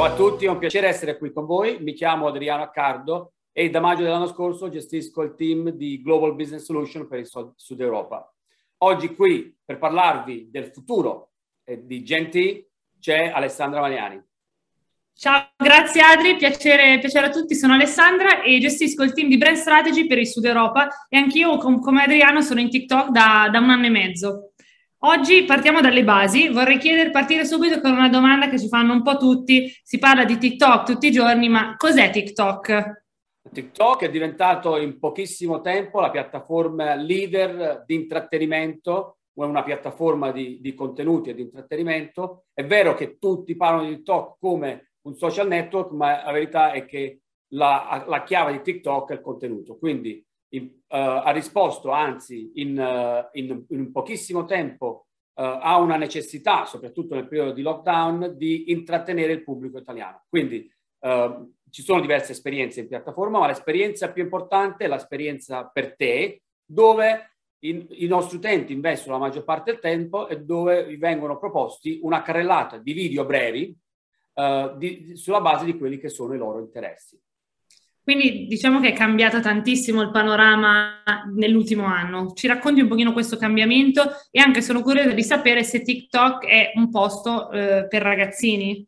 Ciao a tutti, è un piacere essere qui con voi. Mi chiamo Adriano Accardo e da maggio dell'anno scorso gestisco il team di Global Business Solution per il Sud Europa. Oggi qui per parlarvi del futuro di Genti c'è Alessandra Maniani. Ciao, grazie Adri, piacere, piacere, a tutti, sono Alessandra e gestisco il team di Brand Strategy per il Sud Europa e anch'io come Adriano sono in TikTok da, da un anno e mezzo. Oggi partiamo dalle basi, vorrei chiedere, partire subito con una domanda che ci fanno un po' tutti, si parla di TikTok tutti i giorni, ma cos'è TikTok? TikTok è diventato in pochissimo tempo la piattaforma leader di intrattenimento una piattaforma di, di contenuti e di intrattenimento. È vero che tutti parlano di TikTok come un social network, ma la verità è che la, la chiave di TikTok è il contenuto. Quindi in, uh, ha risposto, anzi, in, uh, in, in pochissimo tempo uh, a una necessità, soprattutto nel periodo di lockdown, di intrattenere il pubblico italiano. Quindi ci sono diverse esperienze in piattaforma, ma l'esperienza più importante è l'esperienza per te, dove i nostri utenti investono la maggior parte del tempo e dove vi vengono proposti una carrellata di video brevi di, sulla base di quelli che sono i loro interessi. Quindi diciamo che è cambiato tantissimo il panorama nell'ultimo anno. Ci racconti un pochino questo cambiamento e anche sono curiosa di sapere se TikTok è un posto eh, per ragazzini.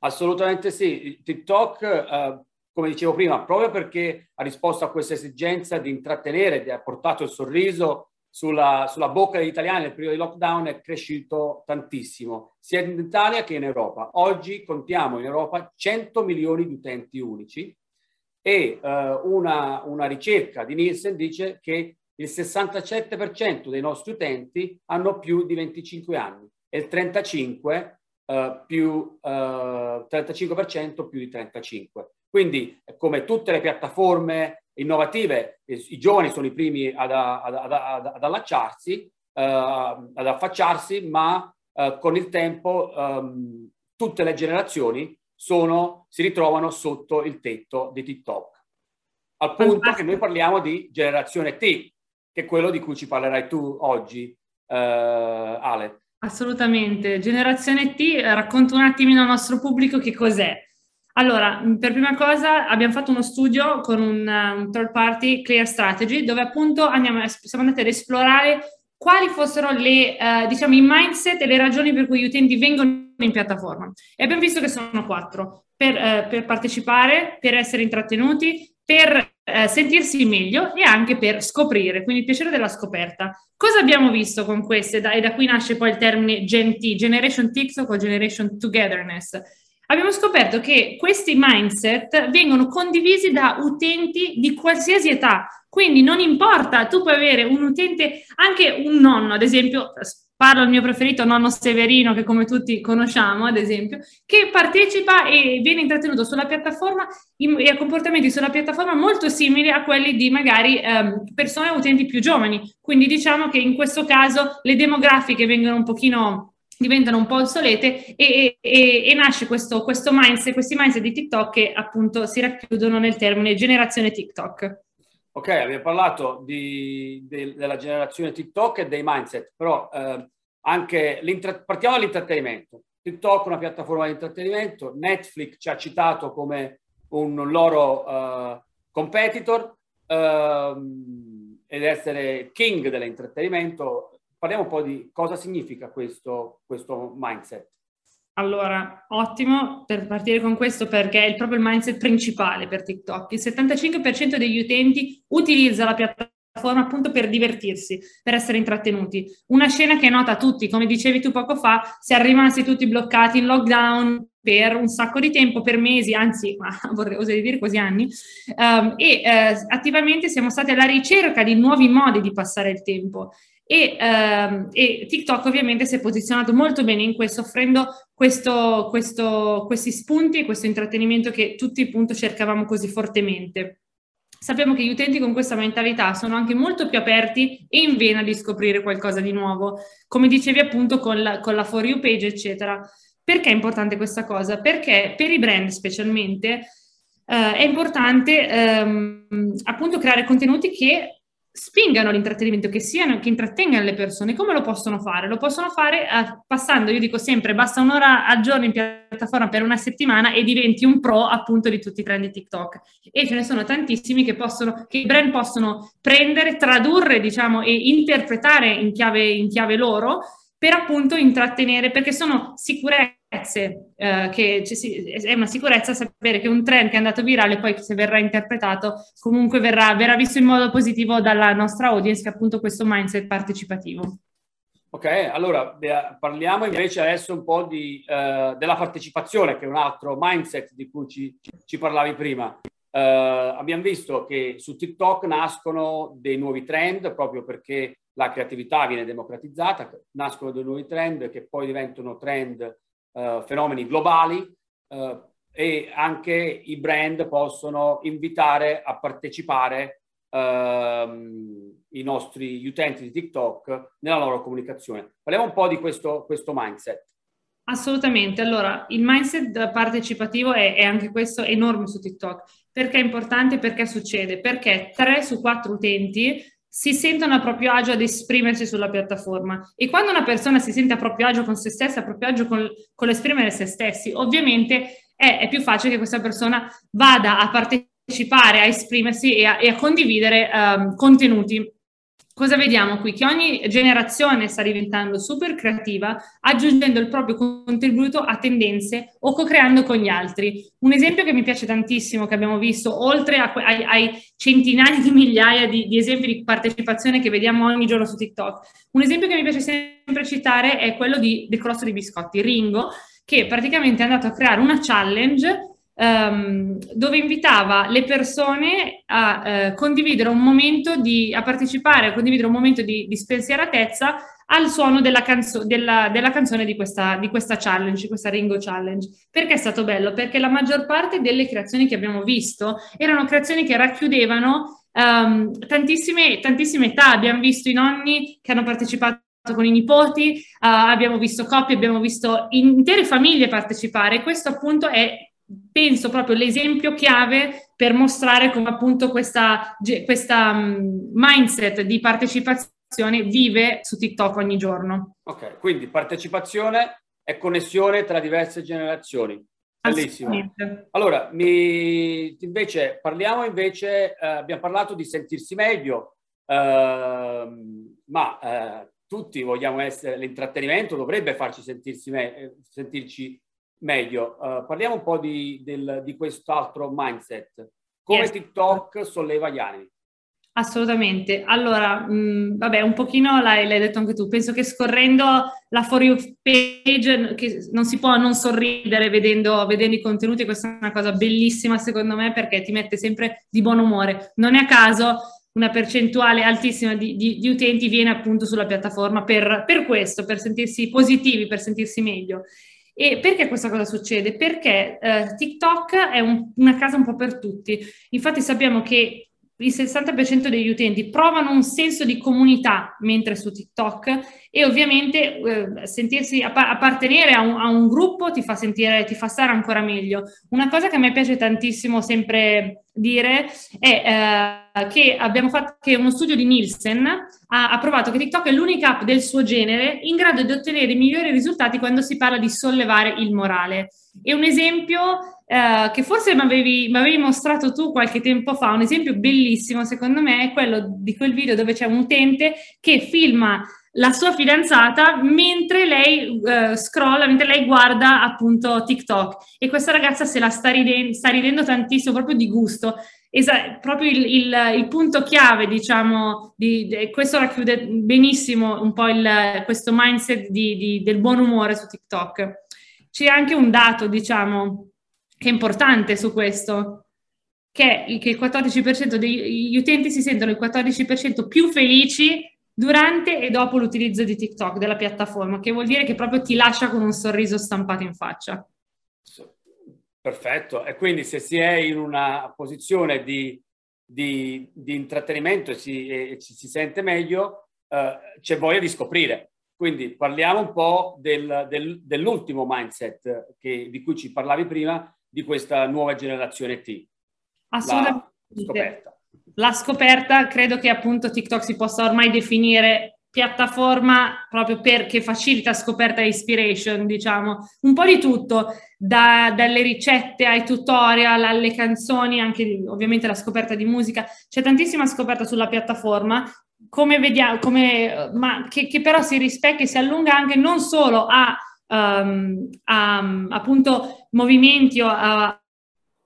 Assolutamente sì. TikTok, eh, come dicevo prima, proprio perché ha risposto a questa esigenza di intrattenere, di ha portato il sorriso sulla, sulla, bocca degli italiani nel periodo di lockdown è cresciuto tantissimo, sia in Italia che in Europa. Oggi contiamo in Europa 100 milioni di utenti unici e eh, una, una, ricerca di Nielsen dice che il 67% dei nostri utenti hanno più di 25 anni e il 35% eh, più, eh, 35% più di 35. Quindi, come tutte le piattaforme innovative, i giovani sono i primi ad, ad, ad, ad allacciarsi, eh, ad affacciarsi, ma con il tempo ehm, tutte le generazioni sono, si ritrovano sotto il tetto di TikTok. Al punto che noi parliamo di generazione T, che è quello di cui ci parlerai tu oggi, eh, Ale. Assolutamente. Generazione T, racconto un attimino al nostro pubblico che cos'è. Allora, per prima cosa abbiamo fatto uno studio con un, un third party Clear Strategy dove appunto andiamo, siamo andati ad esplorare quali fossero le, uh, diciamo, i mindset e le ragioni per cui gli utenti vengono in piattaforma. E abbiamo visto che sono quattro. Per, uh, per partecipare, per essere intrattenuti, per uh, sentirsi meglio e anche per scoprire, quindi il piacere della scoperta. Cosa abbiamo visto con queste? Da, e da qui nasce poi il termine Gen T, Generation TikTok o Generation Togetherness abbiamo scoperto che questi mindset vengono condivisi da utenti di qualsiasi età. Quindi non importa, tu puoi avere un utente, anche un nonno, ad esempio, parlo del mio preferito nonno Severino, che come tutti conosciamo, ad esempio, che partecipa e viene intrattenuto sulla piattaforma e ha comportamenti sulla piattaforma molto simili a quelli di magari ehm, persone utenti più giovani. Quindi diciamo che in questo caso le demografiche vengono un pochino diventano un po' obsolete e, e, e nasce questo, questo, mindset, questi mindset di TikTok che appunto si racchiudono nel termine generazione TikTok. Ok, abbiamo parlato di, de, della generazione TikTok e dei mindset, però eh, anche partiamo dall'intrattenimento. TikTok è una piattaforma di intrattenimento, Netflix ci ha citato come un loro uh, competitor uh, ed essere king dell'intrattenimento parliamo un po' di cosa significa questo, questo mindset. Allora, ottimo per partire con questo perché è proprio il mindset principale per TikTok. Il 75% degli utenti utilizza la piattaforma appunto per divertirsi, per essere intrattenuti. Una scena che è nota a tutti, come dicevi tu poco fa, si è rimasti tutti bloccati in lockdown per un sacco di tempo, per mesi, anzi, ma vorrei osare dire quasi anni, um, e uh, attivamente siamo stati alla ricerca di nuovi modi di passare il tempo. E, ehm, e, TikTok ovviamente si è posizionato molto bene in questo, offrendo questo, questo, questi spunti e questo intrattenimento che tutti appunto cercavamo così fortemente. Sappiamo che gli utenti con questa mentalità sono anche molto più aperti e in vena di scoprire qualcosa di nuovo, come dicevi appunto con la, con la For You page, eccetera. Perché è importante questa cosa? Perché per i brand specialmente eh, è importante ehm, appunto creare contenuti che spingano l'intrattenimento, che siano, che intrattengano le persone. Come lo possono fare? Lo possono fare eh, passando, io dico sempre, basta un'ora al giorno in piattaforma per una settimana e diventi un pro appunto di tutti i trend di TikTok. E ce ne sono tantissimi che possono, che i brand possono prendere, tradurre, diciamo, e interpretare in chiave, in chiave loro per appunto intrattenere, perché sono sicurezze eh, che si, è una sicurezza sapere che un trend che è andato virale poi se verrà interpretato comunque verrà, verrà visto in modo positivo dalla nostra audience che è appunto questo mindset partecipativo. Ok, allora parliamo invece adesso un po' di, uh, della partecipazione, che è un altro mindset di cui ci, ci parlavi prima. Uh, abbiamo visto che su TikTok nascono dei nuovi trend proprio perché la creatività viene democratizzata, nascono dei nuovi trend che poi diventano trend uh, fenomeni globali uh, e anche i brand possono invitare a partecipare uh, i nostri utenti di TikTok nella loro comunicazione. Parliamo un po' di questo, questo mindset. Assolutamente. Allora, il mindset partecipativo è, è, anche questo enorme su TikTok. Perché è importante? Perché succede? Perché 3 su 4 utenti si sentono a proprio agio ad esprimersi sulla piattaforma. E quando una persona si sente a proprio agio con se stessa, a proprio agio con, con l'esprimere se stessi, ovviamente è, è, più facile che questa persona vada a partecipare, a esprimersi e a, e a condividere um, contenuti Cosa vediamo qui? Che ogni generazione sta diventando super creativa, aggiungendo il proprio contributo a tendenze o co-creando con gli altri. Un esempio che mi piace tantissimo, che abbiamo visto, oltre a, ai, ai, centinaia di migliaia di, di, esempi di partecipazione che vediamo ogni giorno su TikTok, un esempio che mi piace sempre citare è quello di, del colosso di biscotti, Ringo, che praticamente è andato a creare una challenge um, dove invitava le persone a uh, condividere un momento di, a partecipare, a condividere un momento di, di spensieratezza al suono della, canzo- della, della canzone di questa, di questa challenge, questa Ringo Challenge. Perché è stato bello? Perché la maggior parte delle creazioni che abbiamo visto erano creazioni che racchiudevano Um, tantissime, tantissime età, abbiamo visto i nonni che hanno partecipato con i nipoti, uh, abbiamo visto coppie, abbiamo visto intere famiglie partecipare. Questo appunto è penso proprio l'esempio chiave per mostrare come appunto questa, questa um, mindset di partecipazione vive su TikTok ogni giorno. Ok, quindi partecipazione e connessione tra diverse generazioni. Bellissimo. Allora, mi, invece parliamo invece, eh, abbiamo parlato di sentirsi meglio, eh, ma eh, tutti vogliamo essere, l'intrattenimento dovrebbe farci sentirsi me, eh, sentirci meglio. Uh, parliamo un po' di, del, di quest'altro mindset. Come yes. TikTok solleva gli animi? Assolutamente. Allora, mh, mm, vabbè, un pochino l'hai, l'hai, detto anche tu. Penso che scorrendo la For You page che non si può non sorridere vedendo, vedendo i contenuti. Questa è una cosa bellissima secondo me perché ti mette sempre di buon umore. Non è a caso una percentuale altissima di, di, di utenti viene appunto sulla piattaforma per, per questo, per sentirsi positivi, per sentirsi meglio. E perché questa cosa succede? Perché eh, TikTok è un, una casa un po' per tutti. Infatti sappiamo che il 60% degli utenti provano un senso di comunità mentre su TikTok e ovviamente eh, sentirsi app- appartenere a un, a un, gruppo ti fa sentire, ti fa stare ancora meglio. Una cosa che a me piace tantissimo sempre dire è eh, che abbiamo fatto che uno studio di Nielsen ha, ha provato che TikTok è l'unica app del suo genere in grado di ottenere i migliori risultati quando si parla di sollevare il morale. E un esempio eh, che forse mi avevi, avevi, mostrato tu qualche tempo fa, un esempio bellissimo secondo me è quello di quel video dove c'è un utente che filma la sua fidanzata mentre lei uh, scrolla, mentre lei guarda appunto TikTok e questa ragazza se la sta ridendo, sta ridendo tantissimo proprio di gusto. Esa- proprio il, il, il, punto chiave, diciamo, di, di, questo racchiude benissimo un po' il, questo mindset di, del buon umore su TikTok. C'è anche un dato, diciamo, che è importante su questo, che, che il 14% degli utenti si sentono il 14% più felici durante e dopo l'utilizzo di TikTok, della piattaforma, che vuol dire che proprio ti lascia con un sorriso stampato in faccia. Perfetto, e quindi se si è in una posizione di, di, di intrattenimento e si, e ci si sente meglio, eh, c'è voglia di scoprire. Quindi parliamo un po' del, del, dell'ultimo mindset che, di cui ci parlavi prima, di questa nuova generazione T. Assolutamente. Scoperta. la scoperta, credo che appunto TikTok si possa ormai definire piattaforma proprio perché facilita scoperta e inspiration, diciamo, un po' di tutto, da, dalle ricette ai tutorial, alle canzoni, anche ovviamente la scoperta di musica, c'è tantissima scoperta sulla piattaforma, come vediamo, come, ma che, che però si rispecchia e si allunga anche non solo a, um, a appunto movimenti o a,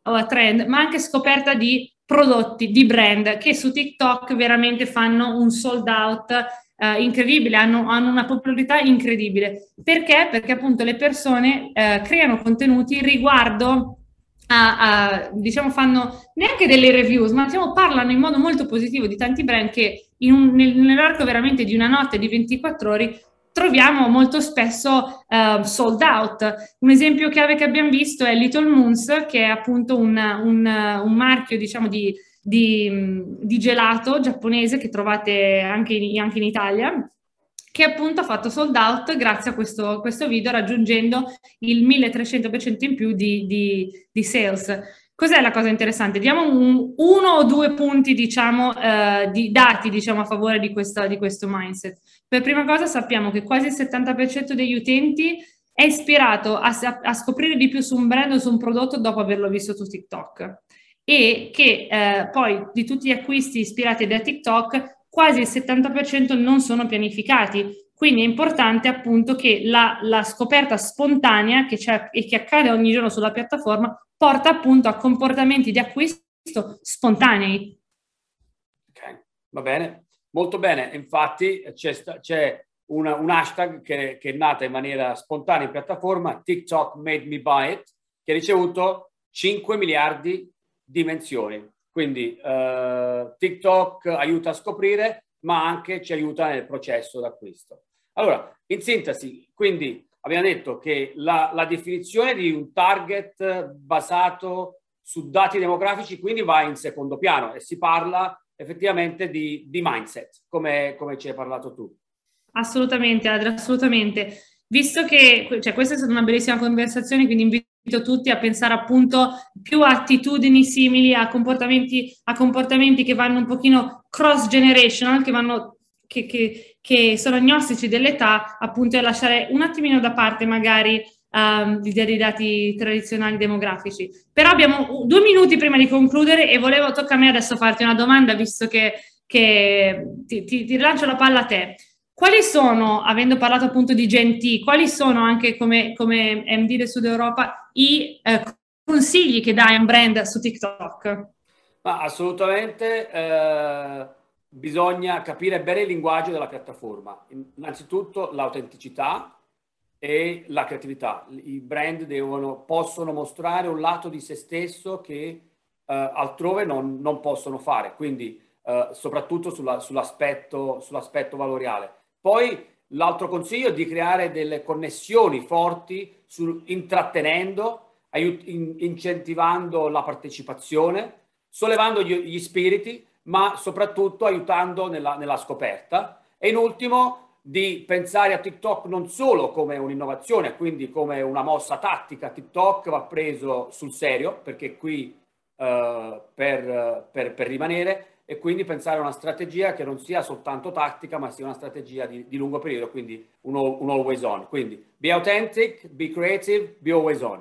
o a trend, ma anche scoperta di prodotti, di brand che su TikTok veramente fanno un sold out eh, incredibile, hanno, hanno, una popolarità incredibile. Perché? Perché appunto le persone eh, creano contenuti riguardo a, a, diciamo, fanno neanche delle reviews, ma diciamo, parlano in modo molto positivo di tanti brand che un, nel, nell'arco veramente di una notte di 24 ore troviamo molto spesso uh, sold out. Un esempio chiave che abbiamo visto è Little Moons, che è appunto un, un, un marchio, diciamo, di, di, di, gelato giapponese che trovate anche in, anche in, Italia, che appunto ha fatto sold out grazie a questo, questo video, raggiungendo il 1300% in più di, di, di sales. Cos'è la cosa interessante? Diamo un, uno o due punti, diciamo, eh, di dati, diciamo, a favore di, questa, di questo mindset. Per prima cosa sappiamo che quasi il 70% degli utenti è ispirato a, a, scoprire di più su un brand o su un prodotto dopo averlo visto su TikTok e che eh, poi di tutti gli acquisti ispirati da TikTok quasi il 70% non sono pianificati. Quindi è importante appunto che la, la scoperta spontanea che c'è e che accade ogni giorno sulla piattaforma porta appunto a comportamenti di acquisto spontanei. Ok, va bene, molto bene. Infatti c'è, c'è una, un hashtag che, che, è nata in maniera spontanea in piattaforma, TikTok made me buy it, che ha ricevuto 5 miliardi di menzioni. Quindi uh, TikTok aiuta a scoprire, ma anche ci aiuta nel processo d'acquisto. Allora, in sintesi, quindi abbiamo detto che la, la, definizione di un target basato su dati demografici quindi va in secondo piano e si parla effettivamente di, di mindset, come, come, ci hai parlato tu. Assolutamente, Adria, assolutamente. Visto che cioè, questa è stata una bellissima conversazione, quindi invito tutti a pensare appunto più a attitudini simili, a comportamenti, a comportamenti che vanno un pochino cross generational, che vanno che, che, che sono agnostici dell'età, appunto, e lasciare un attimino da parte magari um, l'idea dei dati tradizionali demografici. Però abbiamo due minuti prima di concludere e volevo, tocca a me adesso farti una domanda, visto che, che ti, ti, ti rilancio la palla a te. Quali sono, avendo parlato appunto di Gen T, quali sono anche come, come MD del Sud Europa i eh, consigli che dai a un brand su TikTok? Ma assolutamente. Eh bisogna capire bene il linguaggio della piattaforma. Innanzitutto l'autenticità e la creatività. I brand devono, possono mostrare un lato di se stesso che uh, altrove non, non, possono fare, quindi uh, soprattutto sulla, sull'aspetto, sull'aspetto valoriale. Poi l'altro consiglio è di creare delle connessioni forti sul, intrattenendo, aiut- in, incentivando la partecipazione, sollevando gli, gli spiriti, ma soprattutto aiutando nella, nella scoperta. E in ultimo di pensare a TikTok non solo come un'innovazione, quindi come una mossa tattica, TikTok va preso sul serio perché qui uh, per, per, per, rimanere e quindi pensare a una strategia che non sia soltanto tattica ma sia una strategia di, di lungo periodo, quindi un, un always on. Quindi be authentic, be creative, be always on.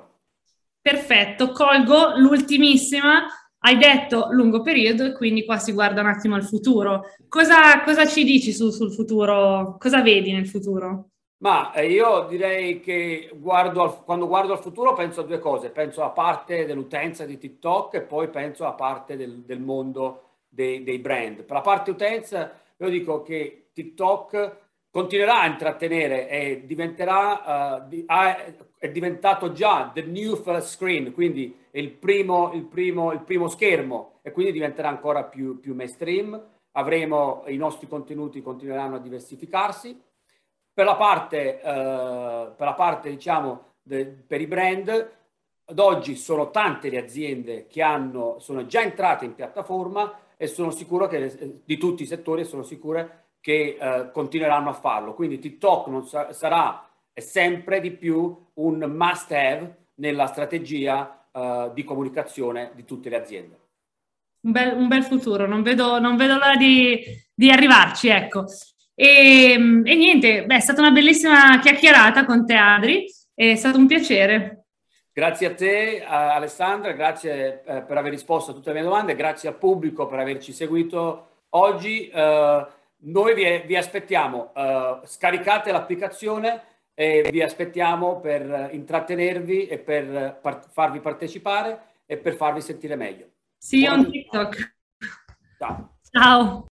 Perfetto, colgo l'ultimissima hai detto lungo periodo e quindi qua si guarda un attimo al futuro. Cosa, cosa ci dici su, sul futuro? Cosa vedi nel futuro? Ma eh, io direi che guardo al, quando guardo al futuro penso a due cose. Penso a parte dell'utenza di TikTok e poi penso a parte del, del mondo dei, dei, brand. Per la parte utenza io dico che TikTok continuerà a intrattenere e diventerà, uh, di, ha, è diventato già the new first screen, quindi il primo, il primo, il primo schermo e quindi diventerà ancora più, più mainstream. Avremo, i nostri contenuti continueranno a diversificarsi. Per la parte, uh, per la parte diciamo, de, per i brand, ad oggi sono tante le aziende che hanno, sono già entrate in piattaforma e sono sicuro che di tutti i settori sono sicure che eh, continueranno a farlo. Quindi TikTok non sa- sarà sempre di più un must have nella strategia eh, di comunicazione di tutte le aziende. un bel, un bel futuro, non vedo, non vedo l'ora di, di arrivarci, ecco. E, e niente, beh, è stata una bellissima chiacchierata con te, Adri, è stato un piacere. Grazie a te, Alessandra, grazie eh, per aver risposto a tutte le mie domande, grazie al pubblico per averci seguito oggi. Eh, noi vi, vi aspettiamo, eh, scaricate l'applicazione e vi aspettiamo per intrattenervi e per par- farvi partecipare e per farvi sentire meglio. See you on TikTok. Ciao. Ciao.